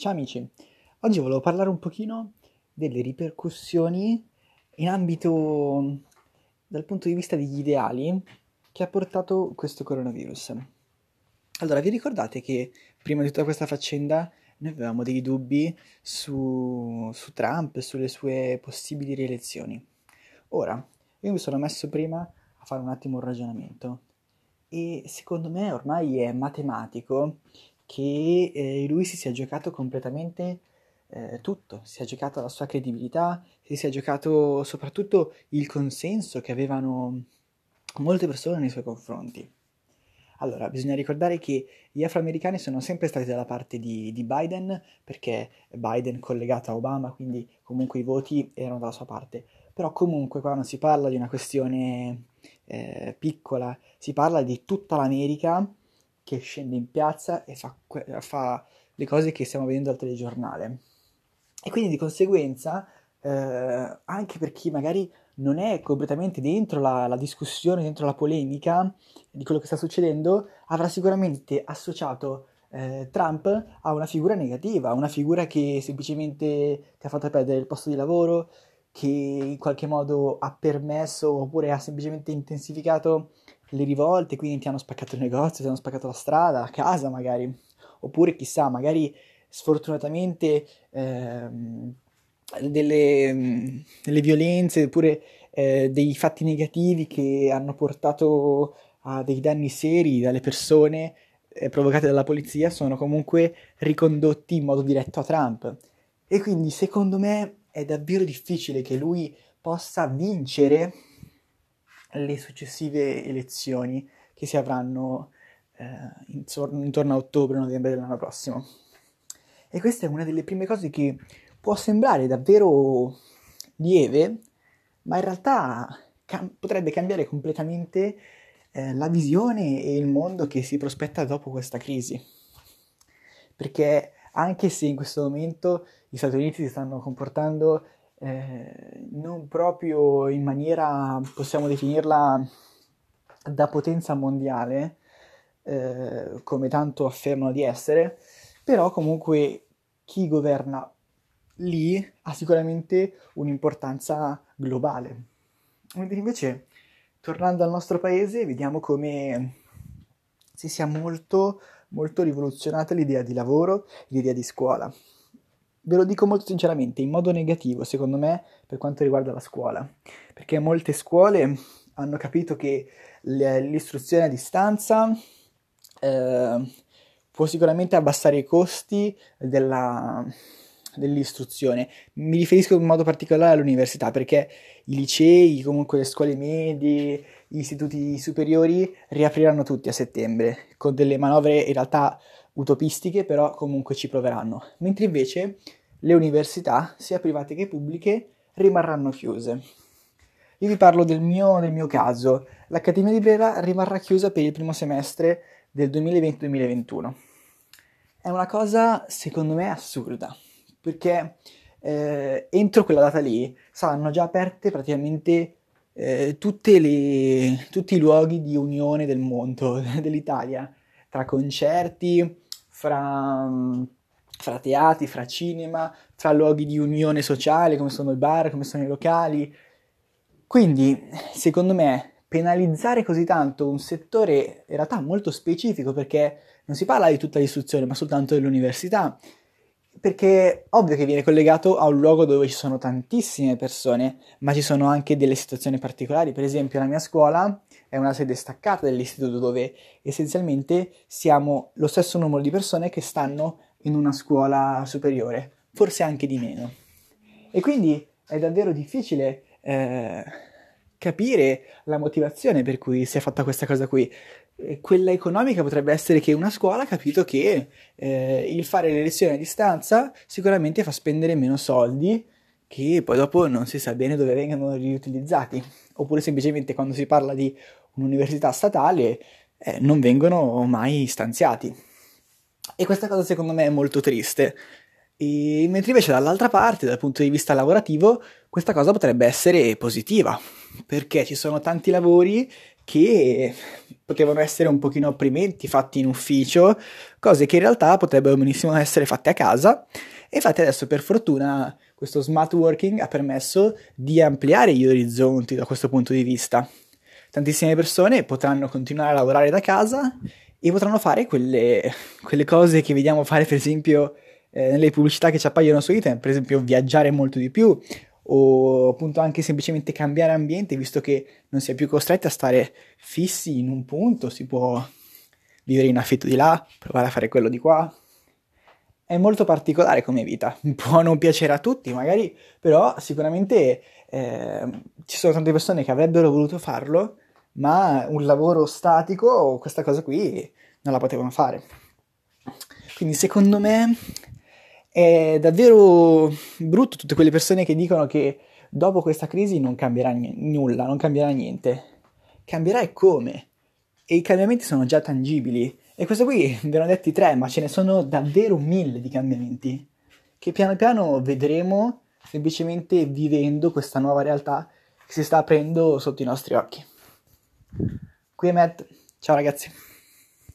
Ciao amici, oggi volevo parlare un pochino delle ripercussioni in ambito dal punto di vista degli ideali che ha portato questo coronavirus. Allora, vi ricordate che prima di tutta questa faccenda noi avevamo dei dubbi su, su Trump e sulle sue possibili rielezioni? Ora, io mi sono messo prima a fare un attimo un ragionamento e secondo me ormai è matematico che eh, lui si sia giocato completamente eh, tutto, si è giocato la sua credibilità, si sia giocato soprattutto il consenso che avevano molte persone nei suoi confronti. Allora, bisogna ricordare che gli afroamericani sono sempre stati dalla parte di, di, Biden, perché Biden collegato a Obama, quindi comunque i voti erano dalla sua parte. Però comunque qua non si parla di una questione eh, piccola, si parla di tutta l'America che scende in piazza e fa, fa le cose che stiamo vedendo al telegiornale. E quindi di conseguenza, eh, anche per chi magari non è completamente dentro la, la, discussione, dentro la polemica di quello che sta succedendo, avrà sicuramente associato eh, Trump a una figura negativa, una figura che semplicemente ti ha fatto perdere il posto di lavoro, che in qualche modo ha permesso oppure ha semplicemente intensificato le rivolte, quindi ti hanno spaccato il negozio, ti hanno spaccato la strada, la casa magari, oppure chissà, magari sfortunatamente ehm, delle, delle, violenze oppure eh, dei fatti negativi che hanno portato a dei danni seri dalle persone eh, provocate dalla polizia sono comunque ricondotti in modo diretto a Trump. E quindi secondo me è davvero difficile che lui possa vincere le successive elezioni che si avranno eh, intorno, a ottobre-novembre dell'anno prossimo. E questa è una delle prime cose che può sembrare davvero lieve, ma in realtà cam- potrebbe cambiare completamente eh, la visione e il mondo che si prospetta dopo questa crisi. Perché anche se in questo momento gli Stati Uniti si stanno comportando eh, non proprio in maniera, possiamo definirla, da potenza mondiale, eh, come tanto affermano di essere, però comunque chi governa lì ha sicuramente un'importanza globale. Invece, tornando al nostro paese, vediamo come si sia molto, molto rivoluzionata l'idea di lavoro, l'idea di scuola. Ve lo dico molto sinceramente, in modo negativo secondo me per quanto riguarda la scuola, perché molte scuole hanno capito che l'istruzione a distanza eh, può sicuramente abbassare i costi della, dell'istruzione. Mi riferisco in modo particolare all'università perché i licei, comunque le scuole medie, gli istituti superiori riapriranno tutti a settembre con delle manovre in realtà utopistiche, però comunque ci proveranno. Mentre invece le università, sia private che pubbliche, rimarranno chiuse. Io vi parlo del mio, del mio caso. L'Accademia di Brera rimarrà chiusa per il primo semestre del 2020-2021. È una cosa, secondo me, assurda, perché eh, entro quella data lì saranno già aperte praticamente eh, le, tutti i luoghi di unione del mondo, dell'Italia, tra concerti, fra, fra teatri, fra cinema, fra luoghi di unione sociale come sono i bar, come sono i locali. Quindi, secondo me, penalizzare così tanto un settore in realtà molto specifico perché non si parla di tutta l'istruzione ma soltanto dell'università, perché ovvio che viene collegato a un luogo dove ci sono tantissime persone, ma ci sono anche delle situazioni particolari. Per esempio, la mia scuola è una sede staccata dell'istituto dove essenzialmente siamo lo stesso numero di persone che stanno in una scuola superiore, forse anche di meno. E quindi è davvero difficile eh, capire la motivazione per cui si è fatta questa cosa qui. Quella economica potrebbe essere che una scuola ha capito che eh, il fare le lezioni a distanza sicuramente fa spendere meno soldi che poi dopo non si sa bene dove vengano riutilizzati, oppure semplicemente quando si parla di un'università statale eh, non vengono mai stanziati. E questa cosa secondo me è molto triste. E mentre invece dall'altra parte, dal punto di vista lavorativo, questa cosa potrebbe essere positiva, perché ci sono tanti lavori che potevano essere un pochino opprimenti, fatti in ufficio, cose che in realtà potrebbero benissimo essere fatte a casa. E infatti adesso per fortuna questo smart working ha permesso di ampliare gli orizzonti da questo punto di vista. Tantissime persone potranno continuare a lavorare da casa e potranno fare quelle, quelle cose che vediamo fare per esempio eh, nelle pubblicità che ci appaiono su internet, per esempio viaggiare molto di più o appunto anche semplicemente cambiare ambiente visto che non si è più costretti a stare fissi in un punto, si può vivere in affitto di là, provare a fare quello di qua. È molto particolare come vita, può non piacere a tutti magari, però sicuramente eh, ci sono tante persone che avrebbero voluto farlo, ma un lavoro statico, questa cosa qui, non la potevano fare. Quindi secondo me è davvero brutto tutte quelle persone che dicono che dopo questa crisi non cambierà n- nulla, non cambierà niente. Cambierà e come? E i cambiamenti sono già tangibili. E questo qui ve ne ho detti tre, ma ce ne sono davvero mille di cambiamenti che piano piano vedremo semplicemente vivendo questa nuova realtà che si sta aprendo sotto i nostri occhi. Qui è Matt, ciao ragazzi.